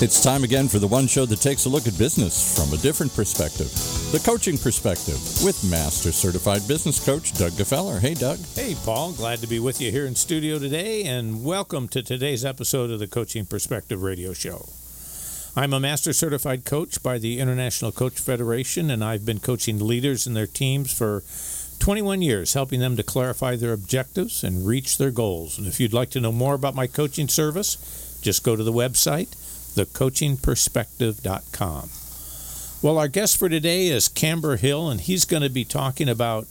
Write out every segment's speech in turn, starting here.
It's time again for the one show that takes a look at business from a different perspective the coaching perspective with Master Certified Business Coach Doug Gfeller. Hey, Doug. Hey, Paul. Glad to be with you here in studio today, and welcome to today's episode of the Coaching Perspective Radio Show. I'm a Master Certified Coach by the International Coach Federation, and I've been coaching leaders and their teams for 21 years, helping them to clarify their objectives and reach their goals. And if you'd like to know more about my coaching service, just go to the website thecoachingperspective.com. Well, our guest for today is Camber Hill, and he's going to be talking about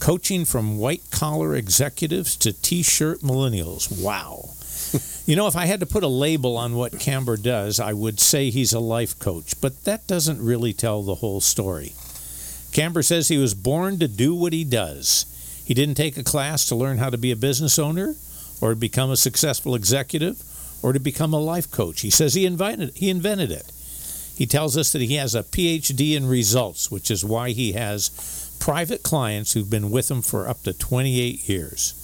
coaching from white collar executives to t shirt millennials. Wow. you know, if I had to put a label on what Camber does, I would say he's a life coach, but that doesn't really tell the whole story. Camber says he was born to do what he does. He didn't take a class to learn how to be a business owner or become a successful executive or to become a life coach. He says he invented he invented it. He tells us that he has a PhD in results, which is why he has private clients who've been with him for up to 28 years.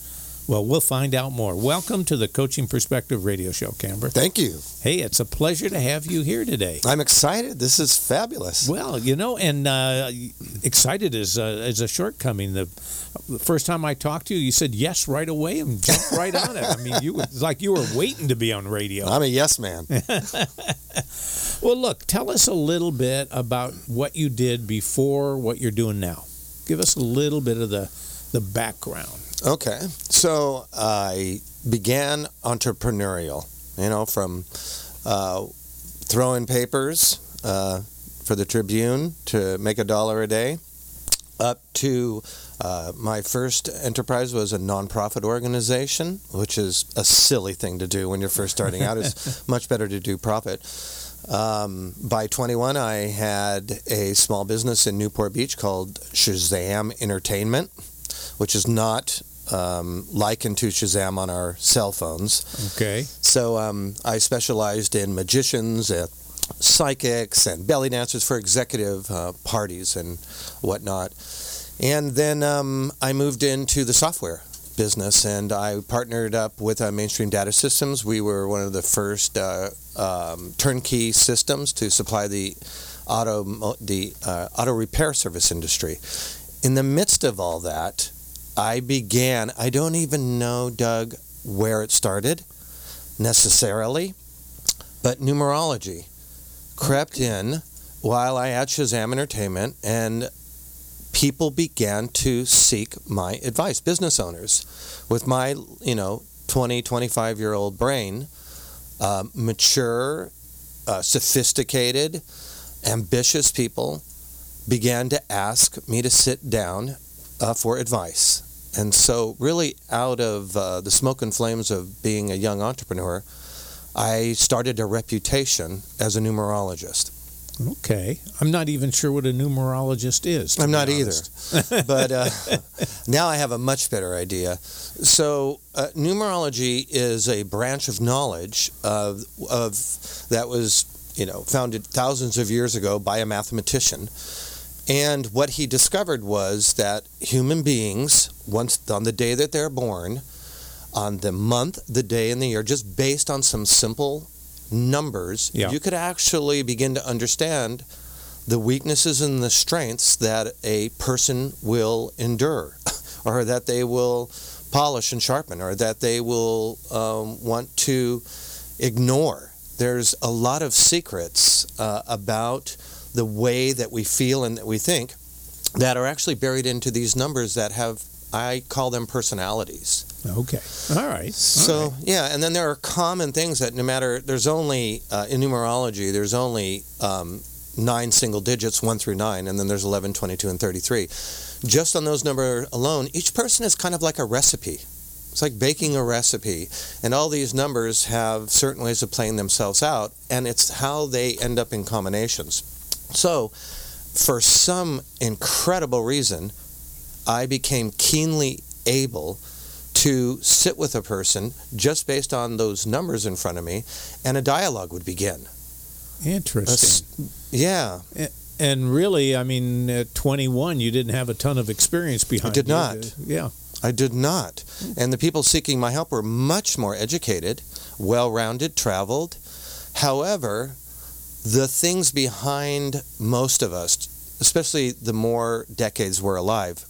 Well, we'll find out more. Welcome to the Coaching Perspective Radio Show, Camber. Thank you. Hey, it's a pleasure to have you here today. I'm excited. This is fabulous. Well, you know, and uh, excited is a, is a shortcoming. The, the first time I talked to you, you said yes right away and jumped right on it. I mean, you it's like you were waiting to be on radio. I'm a yes man. well, look, tell us a little bit about what you did before what you're doing now. Give us a little bit of the the background. Okay. So I began entrepreneurial, you know, from uh, throwing papers uh, for the Tribune to make a dollar a day up to uh, my first enterprise was a nonprofit organization, which is a silly thing to do when you're first starting out. It's much better to do profit. Um, by 21, I had a small business in Newport Beach called Shazam Entertainment, which is not um, likened to Shazam on our cell phones. Okay. So um, I specialized in magicians, uh, psychics, and belly dancers for executive uh, parties and whatnot. And then um, I moved into the software business and I partnered up with uh, Mainstream Data Systems. We were one of the first uh, um, turnkey systems to supply the auto the uh, auto repair service industry. In the midst of all that, I began, I don't even know, Doug, where it started necessarily, but numerology crept in while I had Shazam Entertainment and people began to seek my advice, business owners. With my, you know, 20, 25 year old brain, uh, mature, uh, sophisticated, ambitious people began to ask me to sit down uh, for advice. And so, really, out of uh, the smoke and flames of being a young entrepreneur, I started a reputation as a numerologist. Okay. I'm not even sure what a numerologist is. I'm not either. but uh, now I have a much better idea. So, uh, numerology is a branch of knowledge of, of that was, you know, founded thousands of years ago by a mathematician and what he discovered was that human beings, once on the day that they're born, on the month, the day, and the year, just based on some simple numbers, yeah. you could actually begin to understand the weaknesses and the strengths that a person will endure, or that they will polish and sharpen, or that they will um, want to ignore. There's a lot of secrets uh, about the way that we feel and that we think that are actually buried into these numbers that have I call them personalities. Okay. All right. All so right. yeah, and then there are common things that no matter there's only uh, in numerology there's only um, nine single digits, one through nine, and then there's 11, 22, and 33. Just on those number alone, each person is kind of like a recipe. It's like baking a recipe, and all these numbers have certain ways of playing themselves out, and it's how they end up in combinations. So, for some incredible reason, I became keenly able to sit with a person just based on those numbers in front of me, and a dialogue would begin. Interesting. yeah. And really, I mean, at 21, you didn't have a ton of experience behind you. I did you. not. Yeah. I did not. And the people seeking my help were much more educated, well rounded, traveled, However, the things behind most of us, especially the more decades we're alive,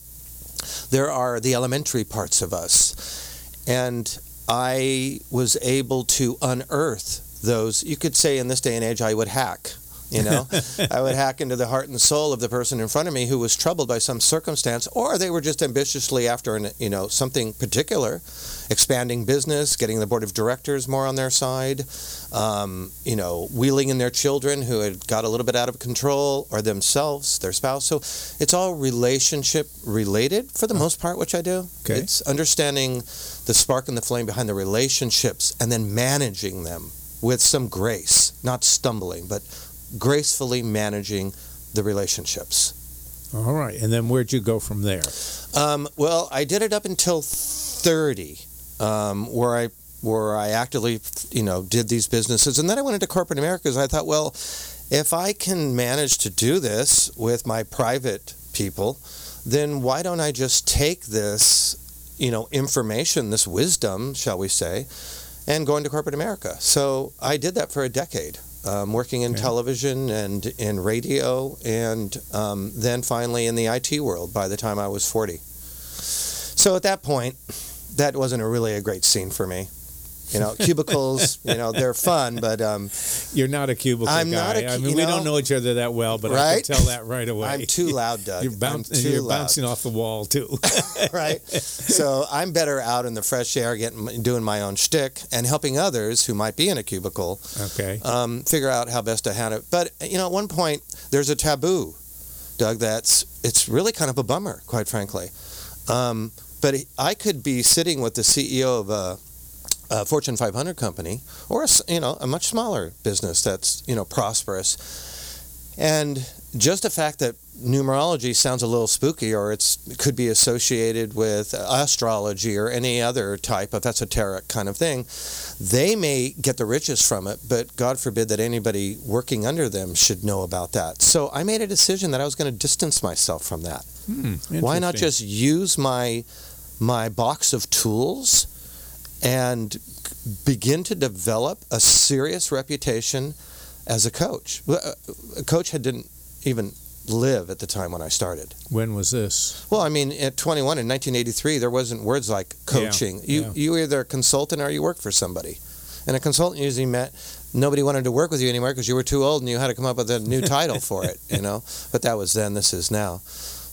there are the elementary parts of us. And I was able to unearth those. You could say in this day and age, I would hack. You know, I would hack into the heart and soul of the person in front of me who was troubled by some circumstance, or they were just ambitiously after, an, you know, something particular, expanding business, getting the board of directors more on their side, um, you know, wheeling in their children who had got a little bit out of control, or themselves, their spouse. So it's all relationship related for the most part, which I do. Okay. It's understanding the spark and the flame behind the relationships and then managing them with some grace, not stumbling, but gracefully managing the relationships. All right. And then where'd you go from there? Um, well, I did it up until 30, um, where I where I actively, you know, did these businesses, and then I went into corporate America because I thought, well, if I can manage to do this with my private people, then why don't I just take this, you know, information, this wisdom, shall we say, and go into corporate America? So I did that for a decade um, working in Okay. television and in radio, and um, then finally in the IT world by the time I was 40. So at that point, that wasn't a really a great scene for me. You know, cubicles, you know, they're fun, but um, You're not a cubicle I'm guy. not a I mean, we know- don't know each other that well, but I can tell that right away. I'm too loud, Doug. You're, I'm too you're loud. bouncing off the wall too. right? So I'm better out in the fresh air, getting doing my own shtick, and helping others who might be in a cubicle okay. um, figure out how best to handle it. But you know, at one point, there's a taboo, Doug. That's it's really kind of a bummer, quite frankly. Um, but I could be sitting with the CEO of a, a Fortune 500 company, or a, you know a much smaller business that's you know prosperous, and just the fact that numerology sounds a little spooky, or it's it could be associated with astrology or any other type of esoteric kind of thing, they may get the riches from it, but God forbid that anybody working under them should know about that. So I made a decision that I was going to distance myself from that. Hmm, Why not just use my my box of tools and begin to develop a serious reputation as a coach? A coach had didn't even live at the time when I started. When was this? Well, I mean, at 21 in 1983, there wasn't words like coaching. you yeah. you either a consultant or you work for somebody, and a consultant usually meant nobody wanted to work with you anymore because you were too old and you had to come up with a new title for it. You know, but that was then. This is now.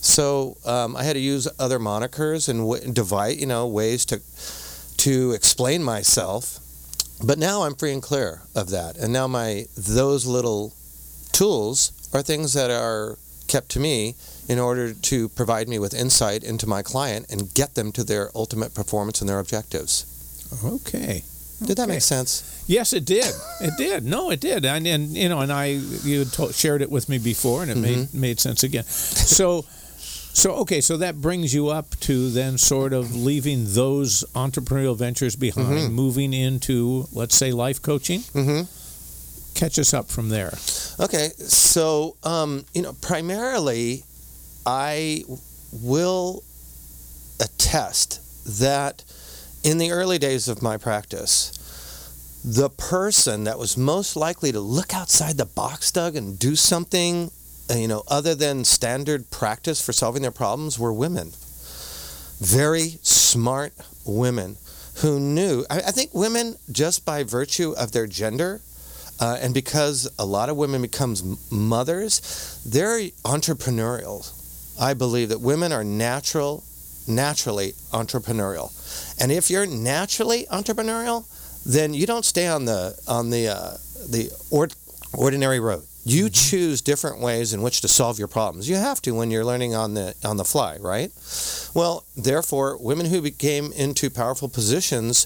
So um, I had to use other monikers and w- divide, you know, ways to to explain myself. But now I'm free and clear of that, and now my those little tools are things that are kept to me in order to provide me with insight into my client and get them to their ultimate performance and their objectives. Okay. Did that make sense? Yes, it did. It did. No, it did. And, and you know, and I you had told, shared it with me before, and it made Mm-hmm. made sense again. So, so okay, so that brings you up to then sort of leaving those entrepreneurial ventures behind, Mhm. moving into let's say life coaching. Mm-hmm. Catch us up from there. Okay, so um, you know, primarily, I will attest that in the early days of my practice, the person that was most likely to look outside the box, Doug, and do something, you know, other than standard practice for solving their problems were women. Very smart women who knew. I, I think women, just by virtue of their gender, uh, and because a lot of women becomes mothers, they're entrepreneurial. I believe that women are natural, naturally entrepreneurial, and if you're naturally entrepreneurial, then you don't stay on the on the uh, the ord- ordinary road. You choose different ways in which to solve your problems. You have to when you're learning on the on the fly, right? Well, therefore, women who became into powerful positions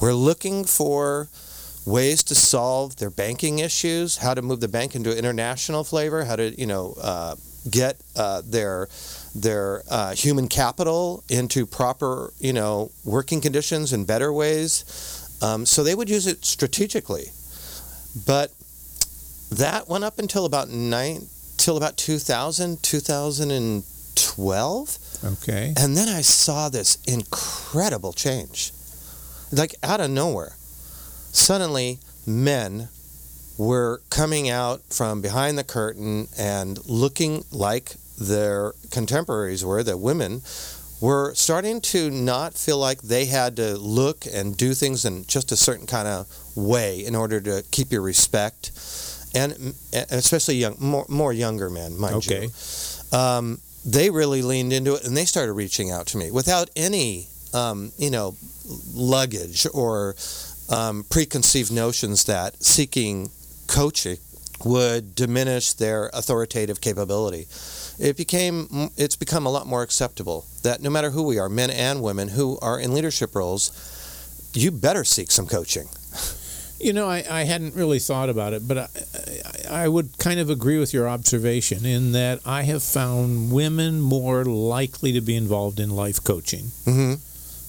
were looking for ways to solve their banking issues, how to move the bank into international flavor, how to you know uh, get uh, their their uh, human capital into proper you know working conditions and better ways. Um, so they would use it strategically, but that went up until about nine till about 2000 2012 Okay. and then I saw this incredible change. Like out of nowhere. Suddenly, men were coming out from behind the curtain and looking like their contemporaries were, the women, were starting to not feel like they had to look and do things in just a certain kind of way in order to keep your respect, and especially young, more, more younger men, mind Okay. you. Um, they really leaned into it and they started reaching out to me without any, um, you know, luggage or um, preconceived notions that seeking coaching would diminish their authoritative capability. It became it's become a lot more acceptable that no matter who we are, men and women who are in leadership roles, you better seek some coaching. You know, I, I hadn't really thought about it, but I, I, would kind of agree with your observation in that I have found women more likely to be involved in life coaching. Mm-hmm.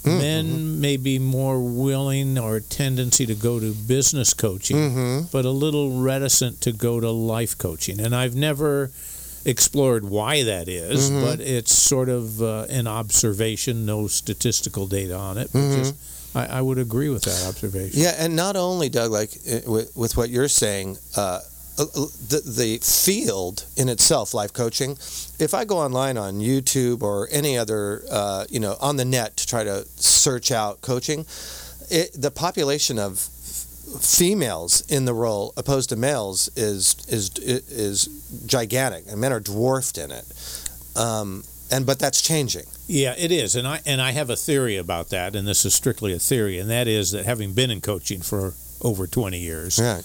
Men may be more willing or tendency to go to business coaching, Mm-hmm. but a little reticent to go to life coaching. And I've never explored why that is, Mhm. but it's sort of uh, an observation, no statistical data on it. But Mhm. just, I, I would agree with that observation. Yeah, and not only Doug, like uh, with, with what you're saying, uh, the the field in itself, life coaching. If I go online on YouTube or any other, uh, you know, on the net to try to search out coaching, it, the population of females in the role opposed to males is is is gigantic, and men are dwarfed in it. Um, and but that's changing. Yeah, it is, and I and I have a theory about that, and this is strictly a theory, and that is that having been in coaching for over twenty years, Right.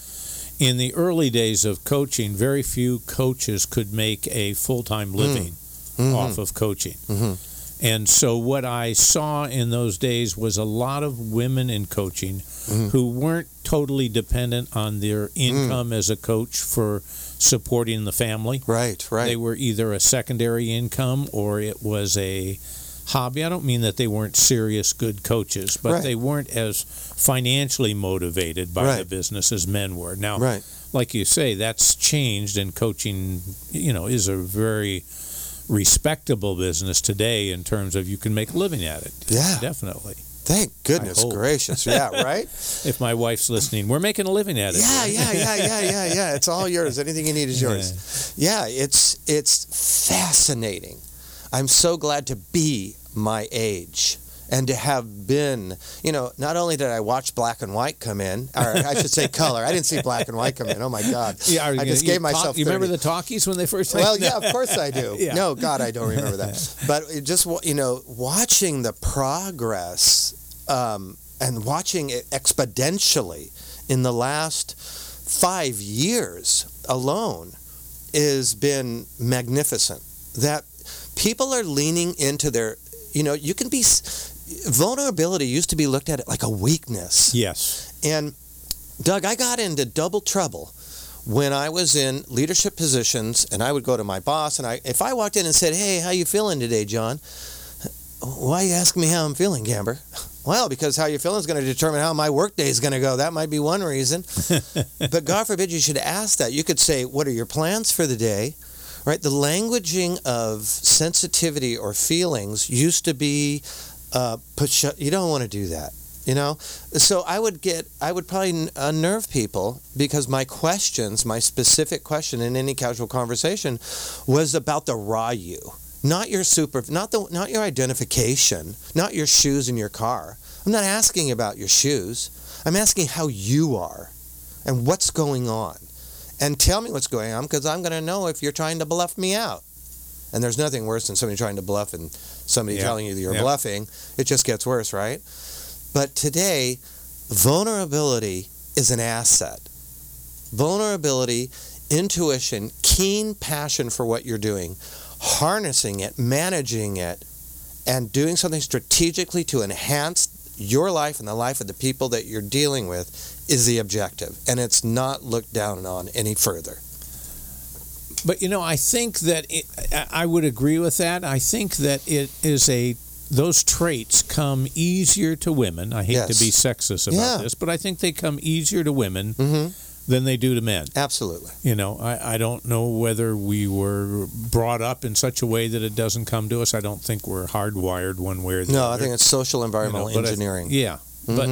In the early days of coaching, very few coaches could make a full time living Mhm. off of coaching. Mhm. And so, what I saw in those days was a lot of women in coaching Mhm. who weren't totally dependent on their income as a coach for supporting the family. Right. Right. They were either a secondary income or it was a hobby. I don't mean that they weren't serious good coaches, but Right. they weren't as financially motivated by the business as men were. Now, right. like you say, that's changed, and coaching, you know, is a very respectable business today in terms of you can make a living at it. Yeah. definitely. Thank goodness gracious. Yeah. Right. If my wife's listening, we're making a living at it. Yeah, yeah, yeah, yeah, yeah, yeah. It's all yours. Anything you need is yours. Yeah, it's it's fascinating. I'm so glad to be my age and to have been, you know, not only did I watch black and white come in, or I should say color. I didn't see black and white come in. Oh my God. Yeah, I just gave talk- myself You remember 30. the talkies when they first? Well, yeah, of course I do. Yeah. No, God, I don't remember that. But it just you know, watching the progress um, and watching it exponentially in the last five years alone has been magnificent. That people are leaning into their, you know, you can be vulnerability used to be looked at like a weakness. Yes. And Doug, I got into double trouble when I was in leadership positions and I would go to my boss and I if I walked in and said, "Hey, how you feeling today, John?" Why are you asking me how I'm feeling, Camber? Well, because how you're feeling is going to determine how my workday is going to go. That might be one reason. but God forbid you should ask that. You could say, "What are your plans for the day?" Right? The languaging of sensitivity or feelings used to be uh, push. You don't want to do that. You know, so I would get, I would probably unnerve people because my questions, my specific question in any casual conversation, was about the raw you, not your super, not the, not your identification, not your shoes in your car. I'm not asking about your shoes. I'm asking how you are, and what's going on, and tell me what's going on because I'm going to know if you're trying to bluff me out. And there's nothing worse than somebody trying to bluff and somebody Yeah. telling you that you're Yeah. bluffing. It just gets worse, right? But today, vulnerability is an asset. Vulnerability, intuition, keen passion for what you're doing, harnessing it, managing it, and doing something strategically to enhance your life and the life of the people that you're dealing with is the objective. And it's not looked down on any further. But you know, I think that it, I would agree with that. I think that it is a those traits come easier to women. I hate Yes. to be sexist about Yeah. this, but I think they come easier to women Mm-hmm. than they do to men. Absolutely. You know, I, I don't know whether we were brought up in such a way that it doesn't come to us. I don't think we're hardwired one way or the No, other. No, I think it's social you know, environmental I- engineering. yeah, Mhm. but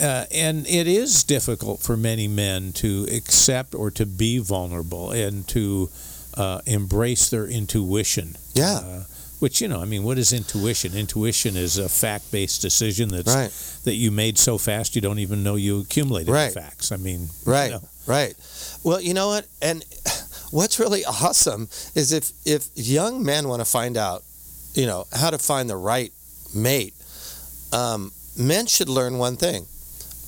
uh, and it is difficult for many men to accept or to be vulnerable and to uh, embrace their intuition. Yeah. Uh, which you know, I mean, what is intuition? Intuition is a fact-based decision that's Right. that you made so fast you don't even know you accumulated Right. the facts. I mean, you Right, know. right. Well, you know what? And what's really awesome is if if young men want to find out, you know, how to find the right mate, um, men should learn one thing: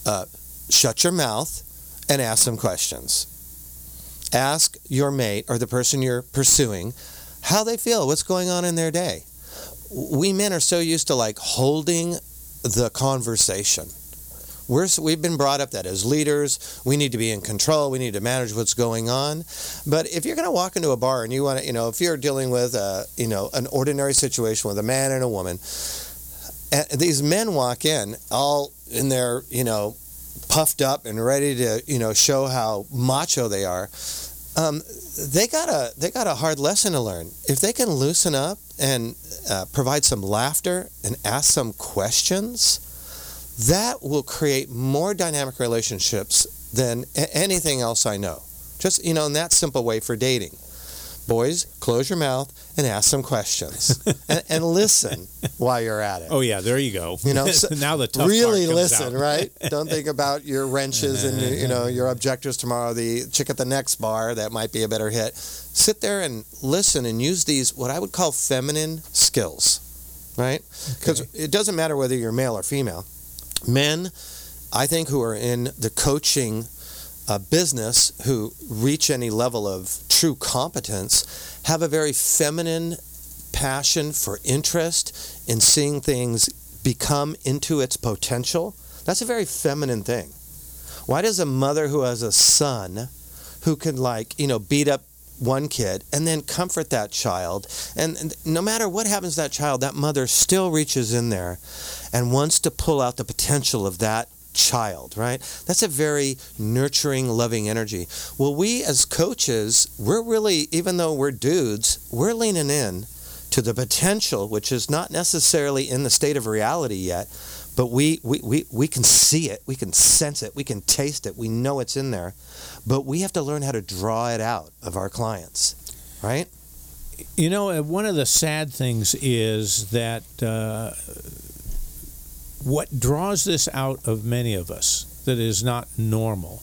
uh, shut your mouth and ask some questions. Ask your mate or the person you're pursuing how they feel, what's going on in their day. We men are so used to like holding the conversation. We're, we've been brought up that as leaders, we need to be in control. We need to manage what's going on. But if you're going to walk into a bar and you want to, you know, if you're dealing with, a, you know, an ordinary situation with a man and a woman, and these men walk in all in their, you know, puffed up and ready to, you know, show how macho they are. Um, they got a they got a hard lesson to learn. If they can loosen up and uh, provide some laughter and ask some questions, that will create more dynamic relationships than a- anything else I know. Just you know, in that simple way for dating. Boys, close your mouth and ask some questions, and, and listen while you're at it. Oh yeah, there you go. You know, so- now the tough really listen, out. right? Don't think about your wrenches and you know your objectives tomorrow. The chick at the next bar that might be a better hit. Sit there and listen and use these what I would call feminine skills, right? Because it doesn't matter whether you're male or female. Men, I think, who are in the coaching uh, business, who reach any level of true competence, have a very feminine passion for interest in seeing things become into its potential. That's a very feminine thing. Why does a mother who has a son who can like, you know, beat up one kid and then comfort that child and, and no matter what happens to that child that mother still reaches in there and wants to pull out the potential of that child right? That's a very nurturing loving energy. Well we as coaches we're really even though we're dudes we're leaning in to the potential which is not necessarily in the state of reality yet but we, we, we, we can see it. We can sense it. We can taste it. We know it's in there. But we have to learn how to draw it out of our clients right? You know, uh, one of the sad things is that uh, what draws this out of many of us that is not normal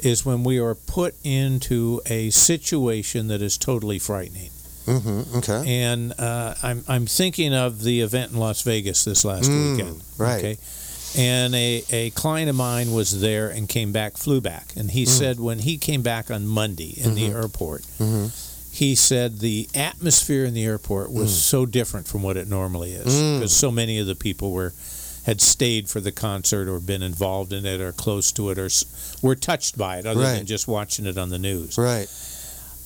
is when we are put into a situation that is totally frightening. mm-hmm okay And uh, I'm, I'm thinking of the event in Las Vegas this last Mm, weekend. right. Okay. And a, a client of mine was there and came back, flew back. And he Mm. said when he came back on Monday in the airport, Mhm. he said the atmosphere in the airport was so different from what it normally is Mm. because so many of the people were had stayed for the concert or been involved in it or close to it or were touched by it other Right. than just watching it on the news. right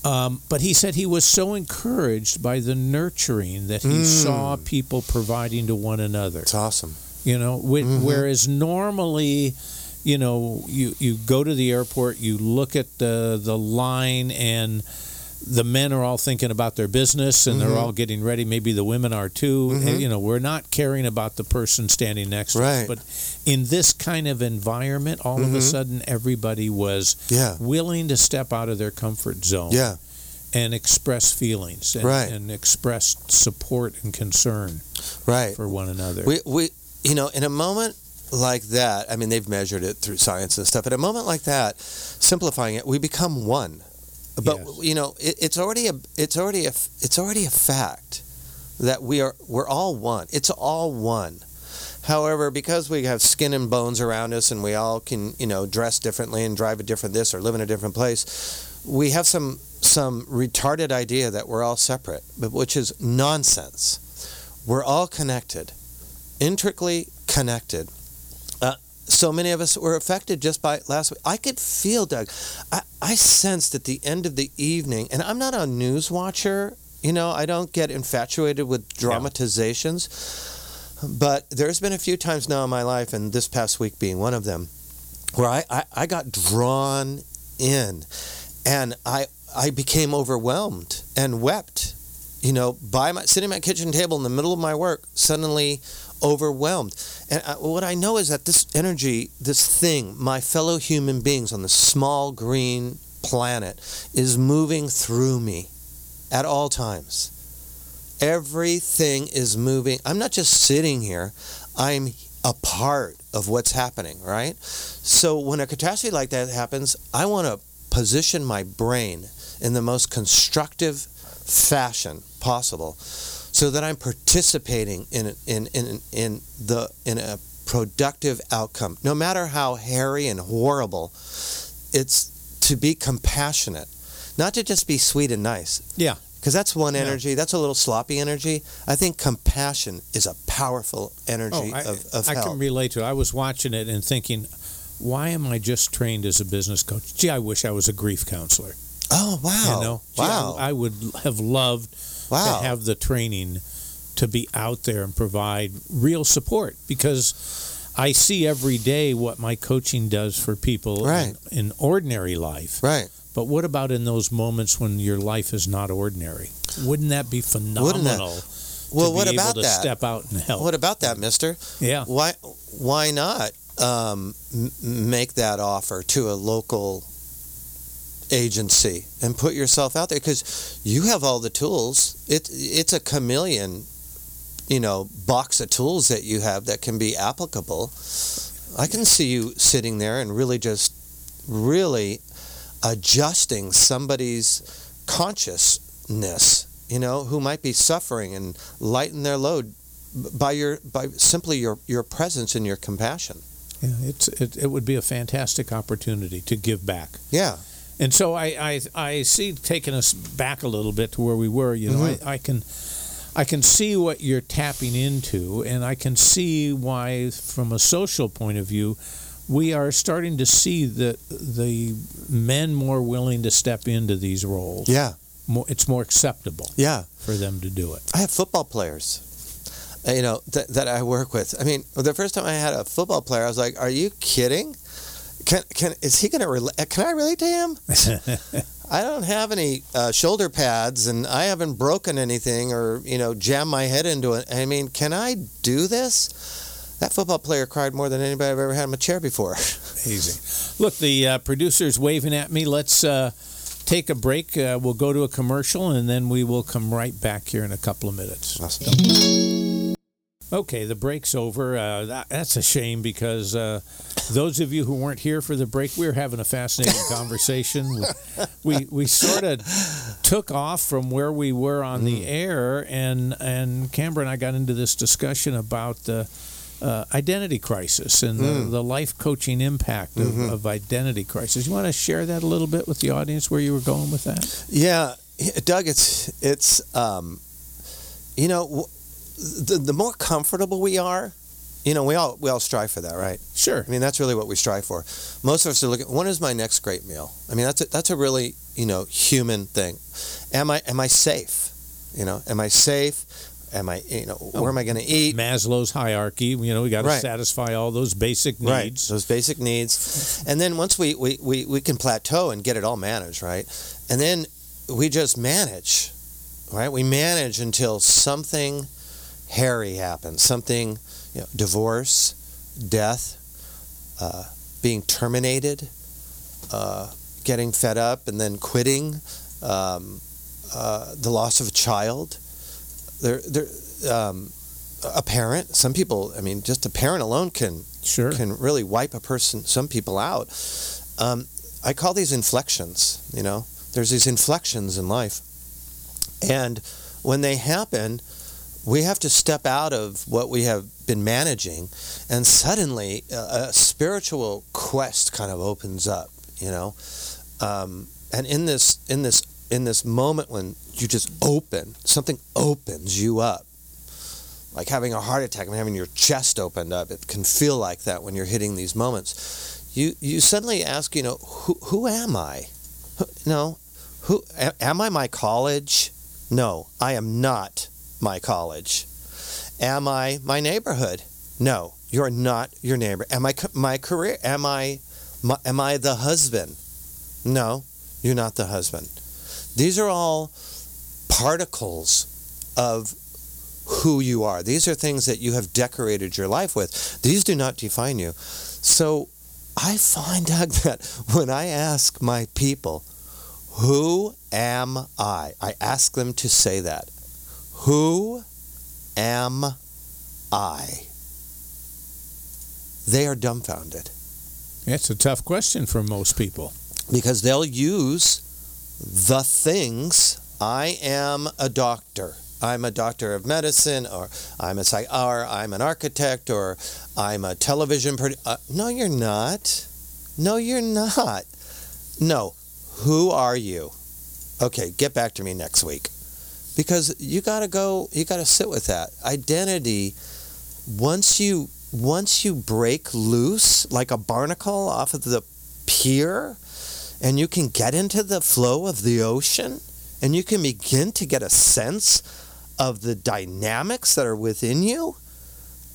Um, but he said he was so encouraged by the nurturing that he Mm. saw people providing to one another. it's awesome You know, wh- Mhm. whereas normally, you know, you you go to the airport, you look at the the line, and the men are all thinking about their business, and Mhm. they're all getting ready. Maybe the women are too. Mhm. And, you know, we're not caring about the person standing next to Right. us. But in this kind of environment, all of a Mhm. sudden, everybody was yeah willing to step out of their comfort zone yeah and express feelings and, Right. and express support and concern right for one another. We, we, you know, in a moment like that, I mean, they've measured it through science and stuff. At a moment like that, simplifying it, we become one. But Yes. you know, it, it's already a, it's already a, it's already a fact that we are, we're all one. It's all one. However, because we have skin and bones around us, and we all can, you know, dress differently and drive a different this or live in a different place, we have some some retarded idea that we're all separate, but which is nonsense. We're all connected intricately connected. So many of us were affected just by last week. I could feel, Doug, I, I sensed at the end of the evening, and I'm not a news watcher, you know, I don't get infatuated with dramatizations, but there's been a few times now in my life, and this past week being one of them, where I, I, I got drawn in and I, I became overwhelmed and wept you know, by my sitting at my kitchen table in the middle of my work, suddenly overwhelmed. And I, what I know is that this energy, this thing, my fellow human beings on this small green planet, is moving through me at all times. Everything is moving. I'm not just sitting here, I'm a part of what's happening, right? So when a catastrophe like that happens, I want to position my brain in the most constructive fashion possible so that I'm participating in in in in the in a productive outcome. No matter how hairy and horrible, it's to be compassionate, not to just be sweet and nice. Yeah. Because that's one Yeah. energy. That's a little sloppy energy. I think compassion is a powerful energy Oh, I, of, of I help. can relate to it. I was watching it and thinking, why am I just trained as a business coach? Gee, I wish I was a grief counselor. oh wow! You know, Gee, I- wow! I, would have loved wow! to have the training to be out there and provide real support because I see every day what my coaching does for people Right. in, in ordinary life. right. But what about in those moments when your life is not ordinary? Wouldn't that be phenomenal? Well, to what about that? step out and help? What about that, Mister? yeah. Why? Why not um, make that offer to a local agency and put yourself out there because you have all the tools. It it's a chameleon, you know, box of tools that you have that can be applicable. I can see you sitting there and really just really adjusting somebody's consciousness, you know, who might be suffering and lighten their load by your by simply your your presence and your compassion. Yeah, it's it, it would be a fantastic opportunity to give back. Yeah. And so I, I I see taking us back a little bit to where we were. You know, Mhm. I, I can I can see what you're tapping into, and I can see why, from a social point of view, we are starting to see the the men more willing to step into these roles. Yeah. More, it's more acceptable Yeah. for them to do it. I have football players, uh, you know, that, that I work with. I mean, the first time I had a football player, I was like, "Are you kidding? Can can is he going to relate? Can I relate to him? I don't have any uh, shoulder pads, and I haven't broken anything or you know jammed my head into it. I mean, can I do this?" That football player cried more than anybody I've ever had in my chair before. Easy. Look, the uh, producer's waving at me. Let's uh, take a break. Uh, we'll go to a commercial, and then we will come right back here in a couple of minutes. Okay, the break's over. Uh, that, that's a shame because uh, those of you who weren't here for the break, we were having a fascinating conversation. We, we, we sort of took off from where we were on the air, and and Camber and I got into this discussion about the uh, identity crisis and the, the life coaching impact of, of identity crisis. You want to share that a little bit with the audience where you were going with that? Yeah, Doug, it's it's um, you know, w- the the more comfortable we are, you know, we all we all strive for that, right? Sure. I mean, that's really what we strive for. Most of us are looking. When is my next great meal? I mean, that's a, that's a really you know human thing. Am I am I safe? You know, am I safe? Am I you know oh, where am I going to eat? Maslow's hierarchy. You know, we got to Right. satisfy all those basic needs. Right, those basic needs, and then once we, we, we, we can plateau and get it all managed, right? And then we just manage, right? We manage until something hairy happens, something, you know, divorce, death, uh, being terminated, uh, getting fed up, and then quitting, um, uh, the loss of a child. There, there, um, a parent. Some people, I mean, just a parent alone can Sure. can really wipe a person, some people out. Um, I call these inflections. You know, there's these inflections in life, and when they happen, we have to step out of what we have been managing, and suddenly a, a spiritual quest kind of opens up. You know, um, and in this in this in this moment when you just open, something opens you up like having a heart attack and having your chest opened up. It can feel like that when you're hitting these moments. You you suddenly ask, you know, who who am I? Who, no, who am I? My college? No, I am not my college. Am I my neighborhood? No, you're not your neighbor. Am I my career? Am I my, am I the husband? No, you're not the husband. These are all particles of who you are. These are things that you have decorated your life with. These do not define you. So I find out that when I ask my people, who am I? I ask them to say that. Who am I? They are dumbfounded That's a tough question for most people. because they'll use the things. I am a doctor. I'm a doctor of medicine, or I'm a psych, or I'm an architect, or I'm a television. Produ- uh, no, you're not. No, you're not. No, who are you? Okay, get back to me next week, because you got to go. You got to sit with that identity. Once you once you break loose like a barnacle off of the pier, and you can get into the flow of the ocean, and you can begin to get a sense of the dynamics that are within you,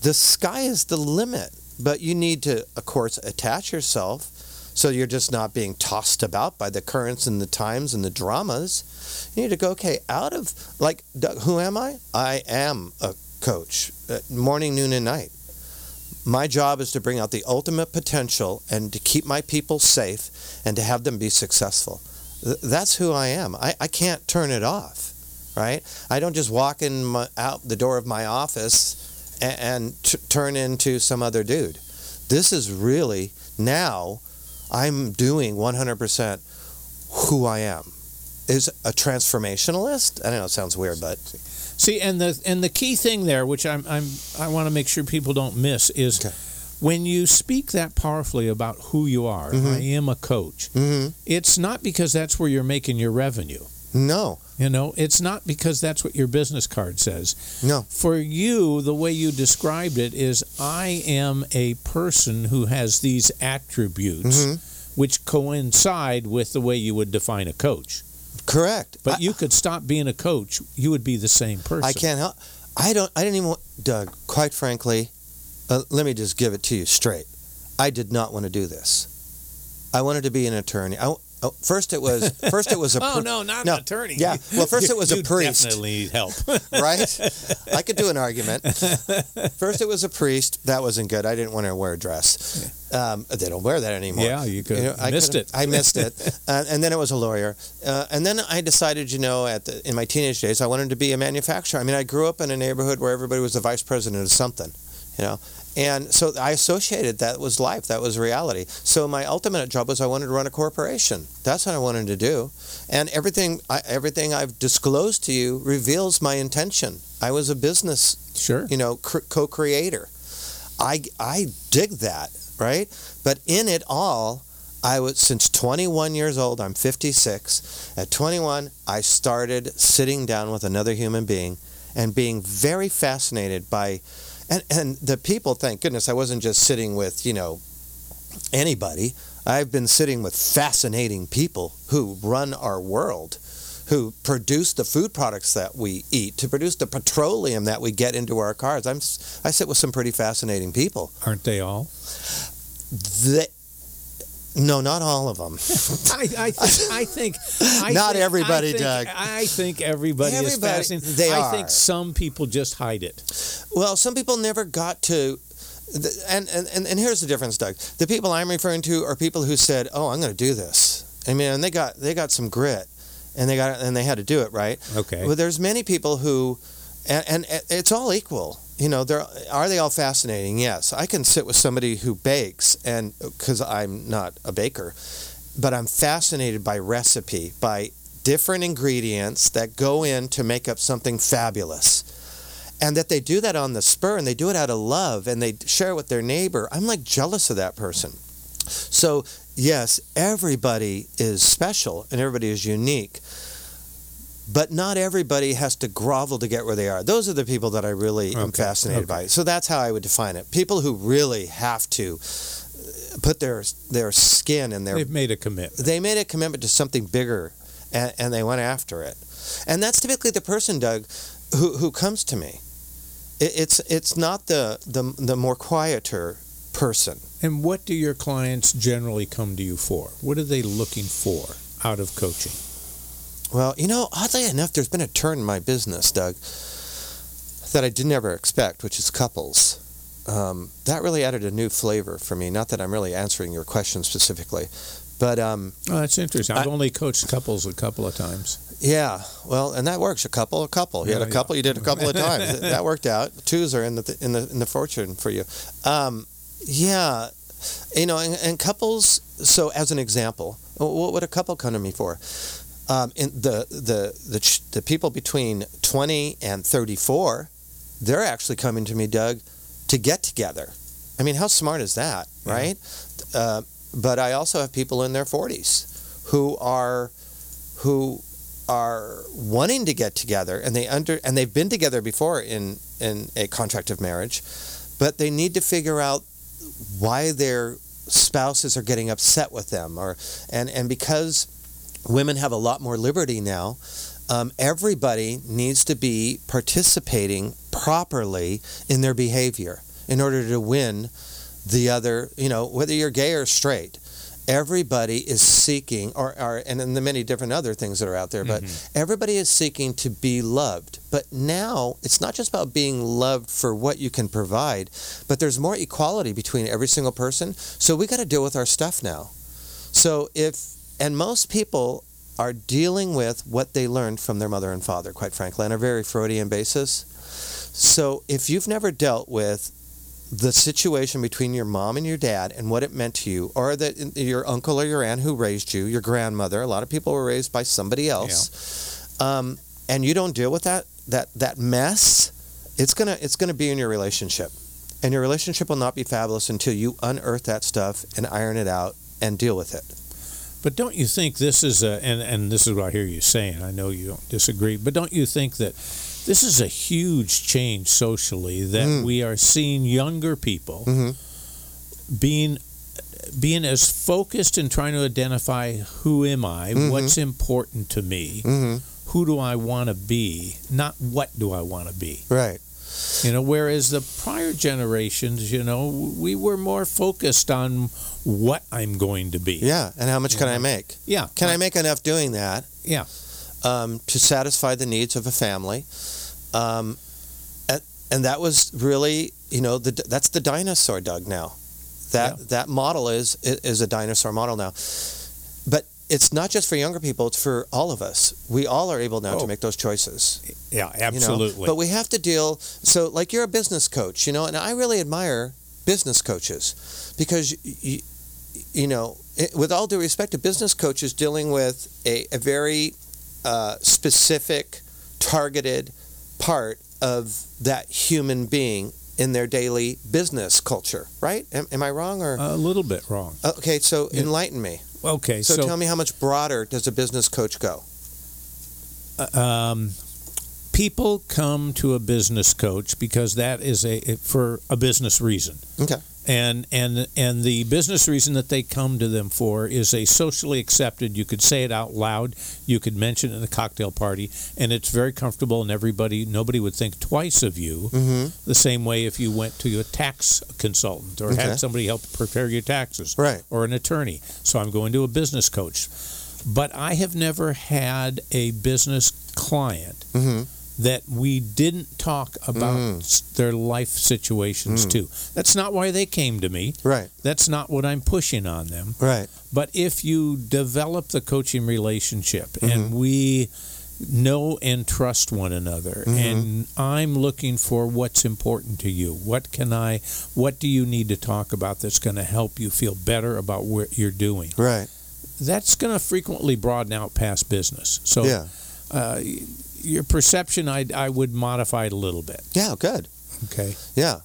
the sky is the limit. But you need to, of course, attach yourself so you're just not being tossed about by the currents and the times and the dramas. You need to go, okay, out of, like, who am I? I am a coach, uh, morning, noon, and night. My job is to bring out the ultimate potential and to keep my people safe and to have them be successful. That's who I am. I, I can't turn it off, right? I don't just walk in my, out the door of my office and, and t- turn into some other dude. This is really now I'm doing 100% who I am. Is a transformationalist? I don't know. It sounds weird, but See, and the and the key thing there, which I'm I'm I want to make sure people don't miss, is Okay. when you speak that powerfully about who you are. Mhm. I am a coach. Mhm. It's not because that's where you're making your revenue. no, You know, it's not because that's what your business card says. no. For you, the way you described it is I am a person who has these attributes Mhm. which coincide with the way you would define a coach. Correct. But I- you could stop being a coach, you would be the same person. I can't help. I don't. I didn't even. want- Doug, quite frankly, uh, let me just give it to you straight. I did not want to do this. I wanted to be an attorney. I, oh, first it was. First it was a. Oh no, not No, an attorney. yeah. Well, first it was a priest. Definitely need help. right? I could do an argument. First, it was a priest. That wasn't good. I didn't want to wear a dress. Um, they don't wear that anymore. Yeah, you could- I missed it. I missed it. Uh, and then it was a lawyer. Uh, and then I decided, you know, at the, in my teenage days, I wanted to be a manufacturer. I mean, I grew up in a neighborhood where everybody was the vice president of something, you know. And so I associated that was life, that was reality. So my ultimate job was I wanted to run a corporation. That's what I wanted to do. And everything, I, everything I've disclosed to you reveals my intention. I was a business sure. you know, cr- co-creator. I I dig that, right? But in it all, I was since 21 years old. I'm 56. At 21, I started sitting down with another human being and being very fascinated by, and and the people. Thank goodness I wasn't just sitting with you know anybody. I've been sitting with fascinating people who run our world who produce the food products that we eat, to produce the petroleum that we get into our cars. I'm, I sit with some pretty fascinating people. Aren't they all? They, no, not all of them. I, I think. I think. I Not think- everybody, I think, Doug. I think everybody, is Everybody- fascinated. they I are. think some people just hide it. Well, some people never got to. And, and, and, and here's the difference, Doug. The people I'm referring to are people who said, "Oh, I'm going to do this." I mean, and they got they got some grit, and they got and they had to do it right. Okay. Well, there's many people who, and, and it's all equal. You know, there are they all fascinating? Yes, I can sit with somebody who bakes, and because I'm not a baker, but I'm fascinated by recipe, by different ingredients that go in to make up something fabulous, and that they do that on the spur, and they do it out of love, and they share it with their neighbor. I'm like jealous of that person. So yes, everybody is special and everybody is unique but not everybody has to grovel to get where they are. Those are the people that I really am fascinated okay. by. So that's how I would define it. People who really have to uh, put their their skin and their They've made a commitment. they made a commitment to something bigger and, and they went after it. And that's typically the person, Doug, who, who comes to me. It, it's it's not the, the the more quieter person. And what do your clients generally come to you for? What are they looking for out of coaching? Well, you know, oddly enough, there's been a turn in my business, Doug. that I didn't ever expect, which is couples. Um, that really added a new flavor for me. Not that I'm really answering your question specifically, but um, Oh, that's interesting. I've I- only coached couples a couple of times. yeah, well, and that works. A couple, a couple. You Yeah, had a couple. You did a couple of times. that worked out. Twos are in the in the in the fortune for you. Um, yeah, you know, and, and couples. So, as an example, what would a couple come to me for? Um, in the the the the people between twenty and thirty four, they're actually coming to me, Doug, to get together. I mean, how smart is that, Yeah. right? Uh, but I also have people in their forties who are who are wanting to get together and they under and they've been together before in in a contract of marriage but they need to figure out why their spouses are getting upset with them or and and because women have a lot more liberty now. Um, everybody needs to be participating properly in their behavior in order to win the other you know whether you're gay or straight. Everybody is seeking or, or and then the many different other things that are out there but everybody is seeking to be loved. But now it's not just about being loved for what you can provide but there's more equality between every single person. So we got to deal with our stuff now. So if and most people are dealing with what they learned from their mother and father quite frankly on a very freudian basis. So if you've never dealt with the situation between your mom and your dad and what it meant to you, or that your uncle or your aunt who raised you, your grandmother, a lot of people were raised by somebody else, um, and you don't deal with that that that mess, it's gonna it's gonna be in your relationship, and your relationship will not be fabulous until you unearth that stuff and iron it out and deal with it. But don't you think this is a and, and this is what I hear you saying, I know you don't disagree, but don't you think that this is a huge change socially that Mm. we are seeing younger people Mhm. being being as focused in trying to identify who am I, Mhm. what's important to me, Mm-hmm. who do I want to be, not what do I want to be. Right. You know, whereas the prior generations, you know, we were more focused on what I'm going to be. Yeah. And how much can I make? Yeah. Can I make enough doing that? Yeah. um, to satisfy the needs of a family. Um, and, and that was really, you know, the, that's the dinosaur, Doug. Now, that Yeah. that model is is a dinosaur model now. But it's not just for younger people; it's for all of us. We all are able now Oh. to make those choices. Yeah, you know? absolutely. But we have to deal. So, like, you're a business coach, you know, and I really admire business coaches because you, you know, with all due respect, to business coaches dealing with a, a very uh, specific, targeted part of that human being in their daily business culture, right? Am, am I wrong or? a little bit wrong. okay, so Yeah. enlighten me. Okay, So, so, tell me how much broader does a business coach go? um, people come to a business coach because that is a for a business reason. Okay. And and and the business reason that they come to them for is a socially accepted. You could say it out loud. You could mention it in a cocktail party, and it's very comfortable. And everybody, nobody would think twice of you. Mm-hmm. The same way if you went to a tax consultant or Okay. had somebody help prepare your taxes. Right. or an attorney. So I'm going to a business coach. But I have never had a business client Mm-hmm. That we didn't talk about Mm. their life situations Mm. to. That's not why they came to me. Right. That's not what I'm pushing on them. Right. But if you develop the coaching relationship Mm-hmm. and we know and trust one another Mhm. and I'm looking for what's important to you. What can I what do you need to talk about that's going to help you feel better about what you're doing? Right. That's going to frequently broaden out past business. So yeah. uh, your perception I I would modify it a little bit. Yeah. Good. Okay. Yeah.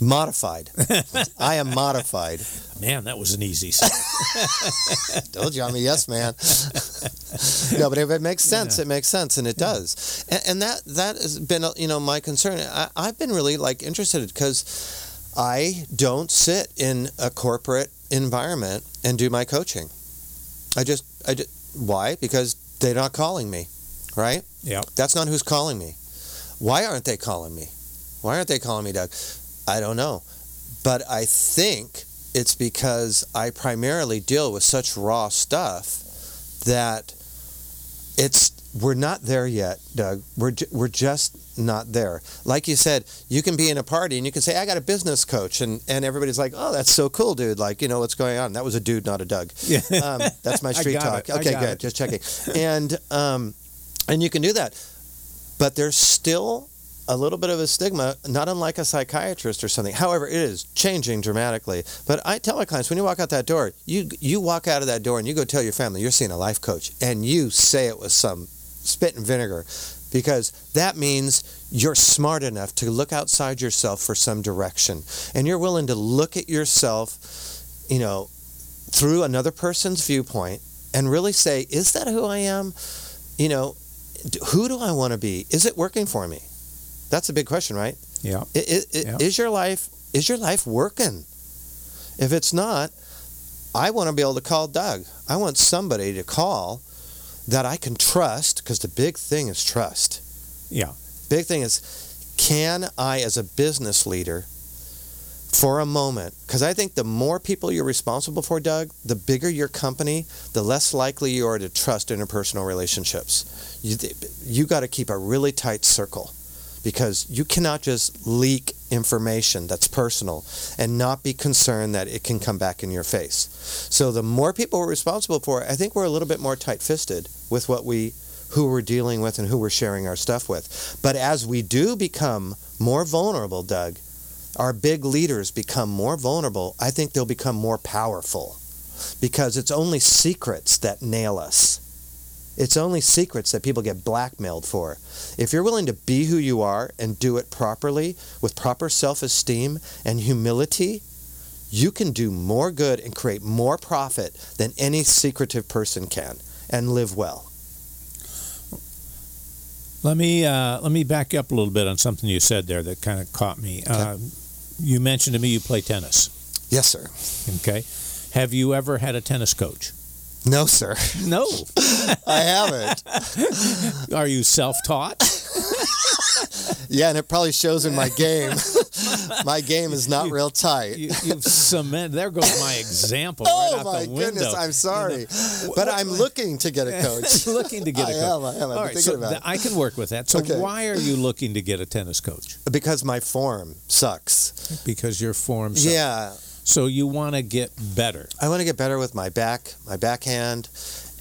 Modified. I am modified. Man, that was an easy. Told you I'm a yes man. no, but if it makes sense, it makes sense, and it does. And, and that that has been uh, you know my concern. I, I've been really like interested because I don't sit in a corporate environment and do my coaching. I just I just why because they're not calling me, right? yeah. That's not who's calling me. Why aren't they calling me? Why aren't they calling me, Doug? I don't know. But I think it's because I primarily deal with such raw stuff that it's we're not there yet, Doug. We're we're just not there. Like you said, you can be in a party and you can say, "I got a business coach," and and everybody's like, "Oh, that's so cool, dude!" Like, you know what's going on? That was a dude, not a Doug. Yeah. Um, that's my street talk. it. Okay, good. it. Just checking. and um, and you can do that, but there's still a little bit of a stigma, not unlike a psychiatrist or something. However, it is changing dramatically. But I tell my clients when you walk out that door, you you walk out of that door and you go tell your family you're seeing a life coach, and you say it with some spit and vinegar, because that means you're smart enough to look outside yourself for some direction, and you're willing to look at yourself, you know, through another person's viewpoint, and really say, is that who I am? You know, who do I want to be? Is it working for me? That's a big question, right? Yeah. I- I- I- Yeah. Is your life is your life working? If it's not, I want to be able to call Doug. I want somebody to call that I can trust because the big thing is trust. Yeah. Big thing is can I as a business leader for a moment because I think the more people you're responsible for, Doug, the bigger your company, the less likely you are to trust interpersonal relationships. You you got to keep a really tight circle because you cannot just leak information that's personal and not be concerned that it can come back in your face. So the more people we're responsible for, I think we're a little bit more tight-fisted with what we who we're dealing with and who we're sharing our stuff with. But as we do become more vulnerable, Doug, our big leaders become more vulnerable, I think they'll become more powerful because it's only secrets that nail us. It's only secrets that people get blackmailed for. If you're willing to be who you are and do it properly with proper self esteem and humility, you can do more good and create more profit than any secretive person can and live well. Let me uh, let me back up a little bit on something you said there that kind of caught me. Uh, you mentioned to me you play tennis. Yes, sir. Okay. Have you ever had a tennis coach? No, sir. No. I haven't. Are you self-taught? Yeah, and it probably shows in my game. my game is not real tight. You, you've cement. There goes my example oh right my goodness, I'm sorry, You know, but I'm looking to get a coach. looking to get a coach. I am. I've All been right, so about th- it. I can work with that. So Okay. why are you looking to get a tennis coach? because my form sucks. Because your form. sucks. Yeah, So you want to get better. I want to get better with my back, my backhand,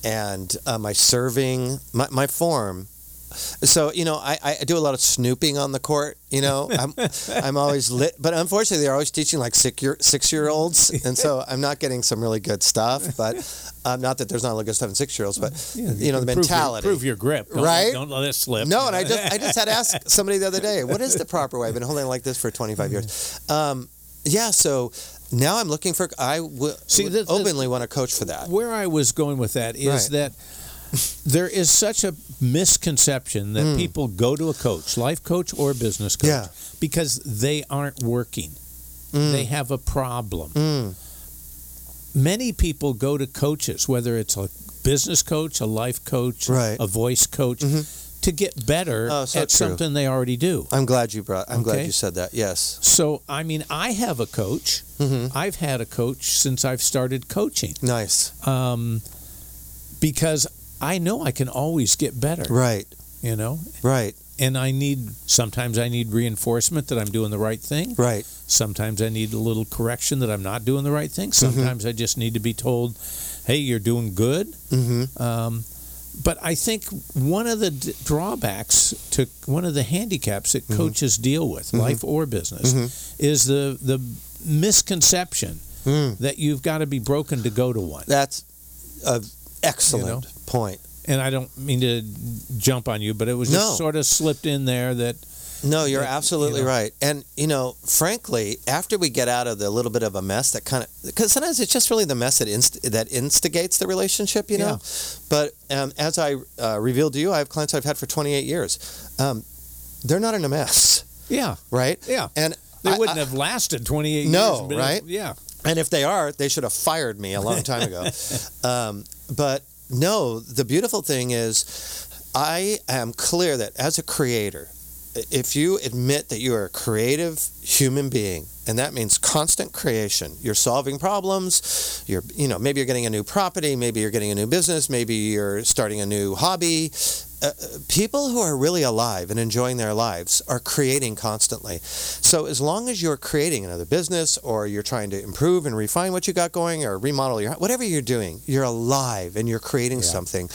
and uh, my serving, my, my form. So you know, I, I do a lot of snooping on the court. You know, I'm I'm always lit, but unfortunately, they're always teaching like six year six year olds, and so I'm not getting some really good stuff. But um, not that there's not a lot of good stuff in six year olds, but you know the Prove your- mentality. Prove your, grip. Don't, Right? Don't let it slip. No, and I just I just had to ask somebody the other day, what is the proper way? I've been holding it like this for 25 years. Um, yeah, so now I'm looking for. I w- See, would the- the- openly want to coach for that. Where I was going with that is Right. that there is such a misconception that people go to a coach, life coach or business coach. Yeah. because they aren't working. Mm. They have a problem. Mm. Many people go to coaches, whether it's a business coach, a life coach, Right. a voice coach, to get better Oh, so at true. something they already do. I'm glad you brought. I'm glad you said that. Yes. So, I mean, I have a coach. hmm I've had a coach since I've started coaching Nice. um, because I know I can always get better, Right. you know, Right. and I need sometimes I need reinforcement that I'm doing the right thing. Right. Sometimes I need a little correction that I'm not doing the right thing. Sometimes I just need to be told, "Hey, you're doing good." hmm Um, but I think one of the d- drawbacks to one of the handicaps that coaches deal with, life or business, Mhm. is the the misconception Mm. that you've got to be broken to go to one. That's excellent point. And I don't mean to jump on you, but it was just No. sort of slipped in there that No, you're that, you absolutely know. right. And you know, frankly, after we get out of the little bit of a mess that kind of because sometimes it's just really the mess that inst- that instigates the relationship, you know. Yeah. But um, as I uh, revealed to you, I have clients I've had for 28 years. Um, they're not in a mess, yeah, right? yeah. And They I- wouldn't I- have lasted 28 No, years. it- right? yeah. And if they are, they should have fired me a long time ago. um, but no, the beautiful thing is, I am clear that as a creator, if you admit that you are a creative human being, and that means constant creation, you're solving problems, you're, you know, maybe you're getting a new property, maybe you're getting a new business, maybe you're starting a new hobby, uh, people who are really alive and enjoying their lives are creating constantly. So as long as you're creating another business or you're trying to improve and refine what you got going or remodel your whatever you're doing, you're alive and you're creating Yeah. something.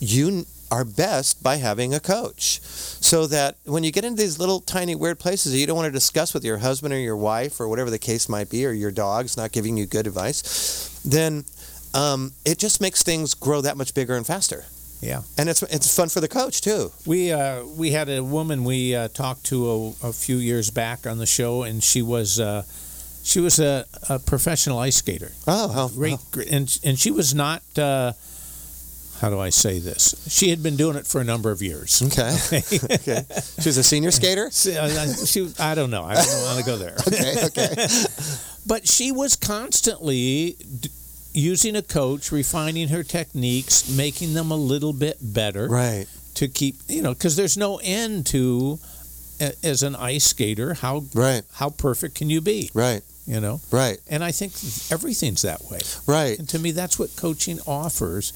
You are best by having a coach. So that when you get into these little tiny weird places that you don't want to discuss with your husband or your wife or whatever the case might be or your dog's not giving you good advice, then um, it just makes things grow that much bigger and faster. Yeah. And it's it's fun for the coach too. We uh, we had a woman we uh, talked to a, a few years back on the show, and she was uh, she was a, a professional ice skater. Oh, how Great, great and and she was not. Uh, how do I say this? She had been doing it for a number of years. Okay. okay. She was a senior skater. She, I- she, I don't know. I don't want to go there. Okay. Okay. But she was constantly using a coach, refining her techniques, making them a little bit better. right. to keep you know because there's no end to as an ice skater how Right. how perfect can you be Right. you know Right. and i think everything's that way Right. and to me that's what coaching offers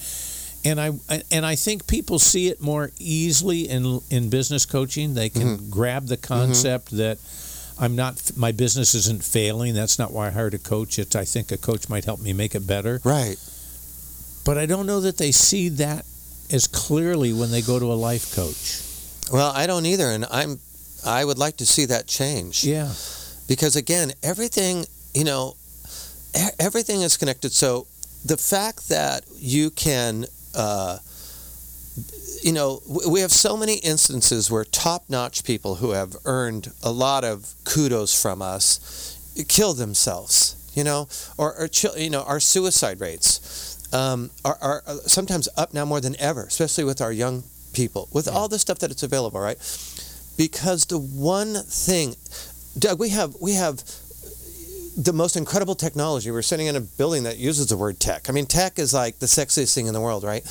and i and i think people see it more easily in in business coaching they can Mm-hmm. grab the concept that i'm not my business isn't failing that's not why i hired a coach it's i think a coach might help me make it better Right. but i don't know that they see that as clearly when they go to a life coach Well, I don't either, and I'm. I would like to see that change yeah because again, everything you know, everything is connected. So the fact that you can. Uh, you know, we have so many instances where top-notch people who have earned a lot of kudos from us kill themselves. You know, or, or you know, our suicide rates um, are, are uh, sometimes up now more than ever, especially with our young people, with all the stuff that it's available, right? Because the one thing, Doug, we have we have the most incredible technology. We're sitting in a building that uses the word tech. I mean, tech is like the sexiest thing in the world, right?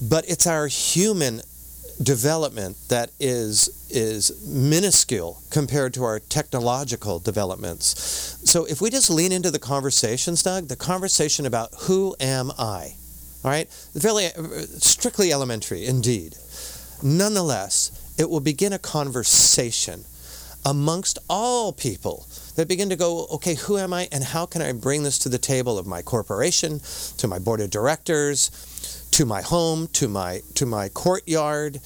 But it's our human development that is is minuscule compared to our technological developments. So if we just lean into the conversations, Doug, the conversation about who am I, all right, fairly strictly elementary indeed. Nonetheless, it will begin a conversation amongst all people that begin to go, okay, who am I and how can I bring this to the table of my corporation, to my board of directors, to my home, to my to my courtyard,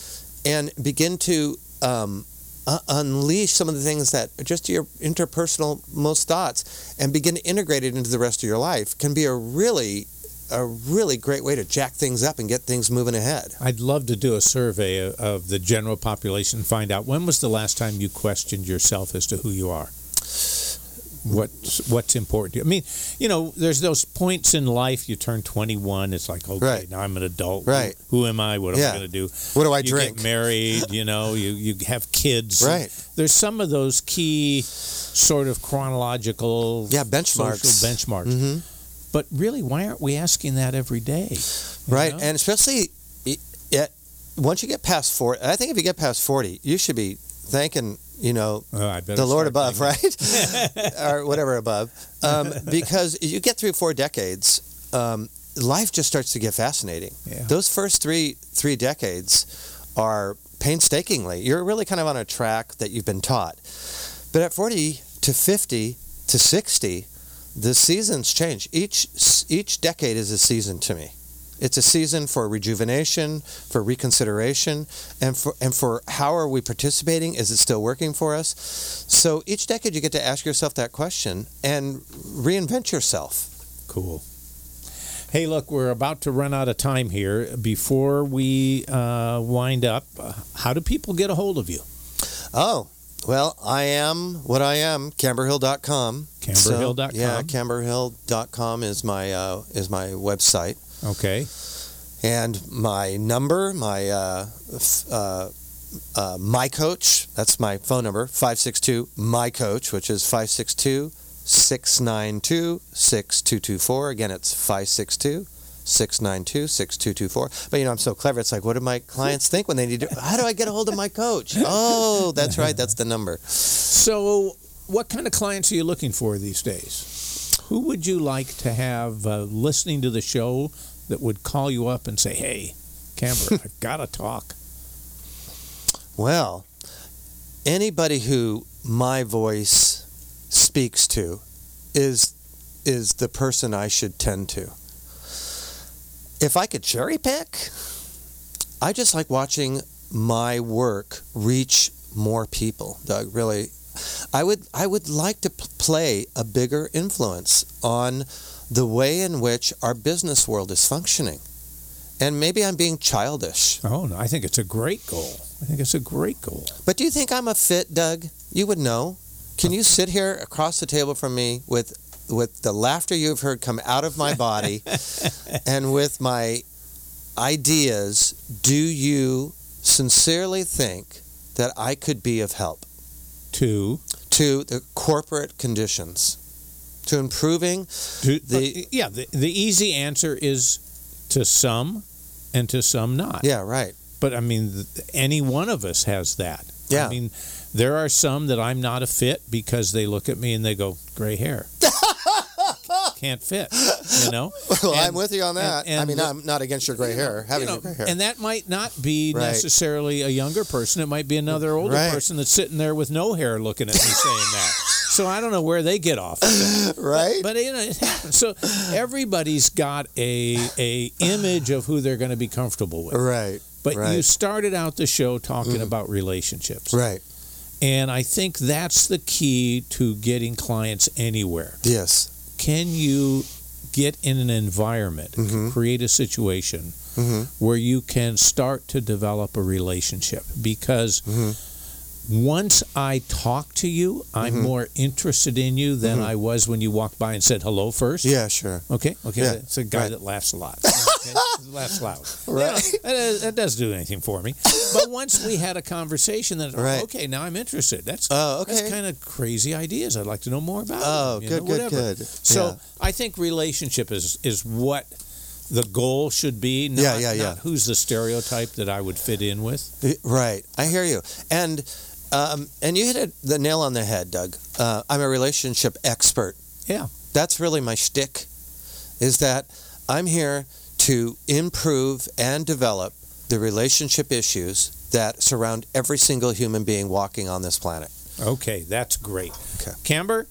and begin to um, uh, unleash some of the things that just your interpersonal most thoughts and begin to integrate it into the rest of your life can be a really a really great way to jack things up and get things moving ahead. I'd love to do a survey of- the general population and find out when was the last time you questioned yourself as to who you are. What's what's important to you? I mean, you know, there's those points in life. You turn 21. It's like, okay, Right. now I'm an adult. Right. Who, am I? What am Yeah. I going to do? What do I you drink? get married. You know, you you have kids. Right. There's some of those key sort of chronological Yeah, benchmarks. social benchmarks. hmm But really, why aren't we asking that every day? Right, know? and especially it, once you get past 40, I think if you get past 40, you should be thanking, you know, Oh, the Lord above, thinking. right? or whatever above. Um, because you get through four decades, um, life just starts to get fascinating. Yeah. Those first three three decades are painstakingly. You're really kind of on a track that you've been taught. But at 40 to 50 to 60, the seasons change. Each each decade is a season to me. It's a season for rejuvenation, for reconsideration, and for and for how are we participating? Is it still working for us? So each decade you get to ask yourself that question and reinvent yourself. Cool. Hey, look, we're about to run out of time here. Before we uh, wind up, how do people get a hold of you? Oh, well, I am what I am. Camberhill.com. Camberhill.com. So, yeah, Camberhill.com is my uh, is my website. Okay. And my number, my uh, f- uh, uh, my coach, that's my phone number, 562 my coach, which is 562 692 6224. Again, it's 562 692 6224. But you know, I'm so clever. It's like, what do my clients think when they need to? How do I get a hold of my coach? Oh, that's right. That's the number. So, what kind of clients are you looking for these days? Who would you like to have uh, listening to the show that would call you up and say, "Hey, Camber, I've got to talk. Well, anybody who my voice speaks to is is the person I should tend to. If I could cherry pick, I just like watching my work reach more people. Doug, really, I would I would like to play a bigger influence on the way in which our business world is functioning. And maybe I'm being childish. Oh, no, I think it's a great goal. I think it's a great goal. But do you think I'm a fit, Doug? You would know. Can you sit here across the table from me with with the laughter you've heard come out of my body and with my ideas, do you sincerely think that I could be of help To, to the corporate conditions, to improving to The- uh, yeah, the, the easy answer is to some and to some not. Yeah, right. But I mean, th- any one of us has that. Yeah. I mean, there are some that I'm not a fit because they look at me and they go, gray hair. Can't fit, you know? Well, I'm with you on that. and- I mean, and- I'm not against your gray hair, having You know, gray hair. And that might not be Right. necessarily a younger person. It might be another older Right. person that's sitting there with no hair looking at me saying that. So I don't know where they get off. of right? But you know, it happens. So everybody's got a a image of who they're going to be comfortable with. right. But you started out the show talking Mhm. about relationships. Right. And I think that's the key to getting clients anywhere. Yes. Can you get in an environment, Mhm. create a situation hmm where you can start to develop a relationship? Because Mhm. Once I talk to you, I'm Mhm. more interested in you than Mhm. I was when you walked by and said hello first. Yeah, sure. Okay. Okay. Yeah, It's a guy right. that laughs a lot. Okay? laughs loud. Right. You know, that, doesn't do anything for me. But once we had a conversation, that Right. okay, now I'm interested. That's Oh, okay. that's kind of crazy ideas. I'd like to know more about. Oh, them, good, know, good, whatever. good. So Yeah. I think relationship is is what the goal should be. Not, Yeah, yeah, yeah. Not who's the stereotype that I would fit in with. Right. I hear you. And um, and you hit it, the nail on the head, Doug. Uh, I'm a relationship expert. Yeah. That's really my shtick. Is that I'm here to improve and develop the relationship issues that surround every single human being walking on this planet. Okay, that's great. Okay. Camber,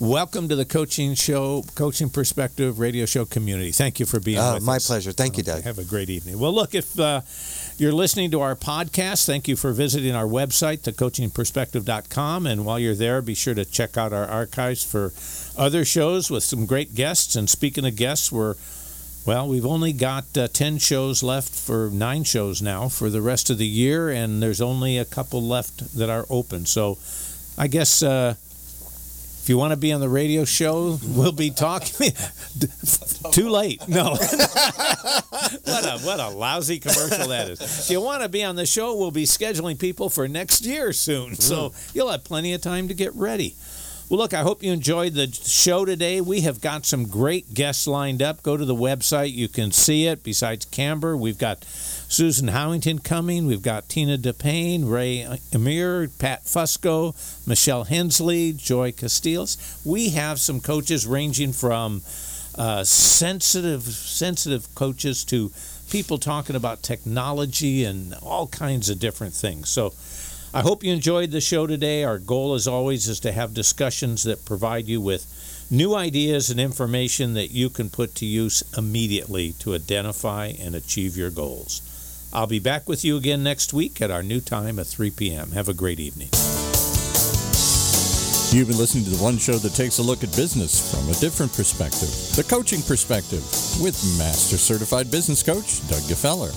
welcome to the coaching show, coaching perspective radio show community. Thank you for being Uh, my us. pleasure. Thank you, Doug. Have a great evening. Well, look, if uh, you're listening to our podcast, thank you for visiting our website, thecoachingperspective.com. And while you're there, be sure to check out our archives for other shows with some great guests. And speaking of guests, we're well, we've only got uh, 10 shows left for nine shows now for the rest of the year, and there's only a couple left that are open. So I guess uh, if you want to be on the radio show, we'll be talking. Too late. No. what, a, what a lousy commercial that is. If you want to be on the show, we'll be scheduling people for next year soon. Hmm. So you'll have plenty of time to get ready. Well, look, I hope you enjoyed the show today. We have got some great guests lined up. Go to the website, you can see it. Besides Camber, we've got Susan Howington coming. We've got Tina DePayne, Ray Amir, Pat Fusco, Michelle Hensley, Joy Castiles. We have some coaches ranging from uh, sensitive, sensitive coaches to people talking about technology and all kinds of different things. So I hope you enjoyed the show today. Our goal, as always, is to have discussions that provide you with new ideas and information that you can put to use immediately to identify and achieve your goals. I'll be back with you again next week at our new time at 3 p.m. Have a great evening. You've been listening to the one show that takes a look at business from a different perspective, the coaching perspective, with Master Certified Business Coach Doug Gfeller.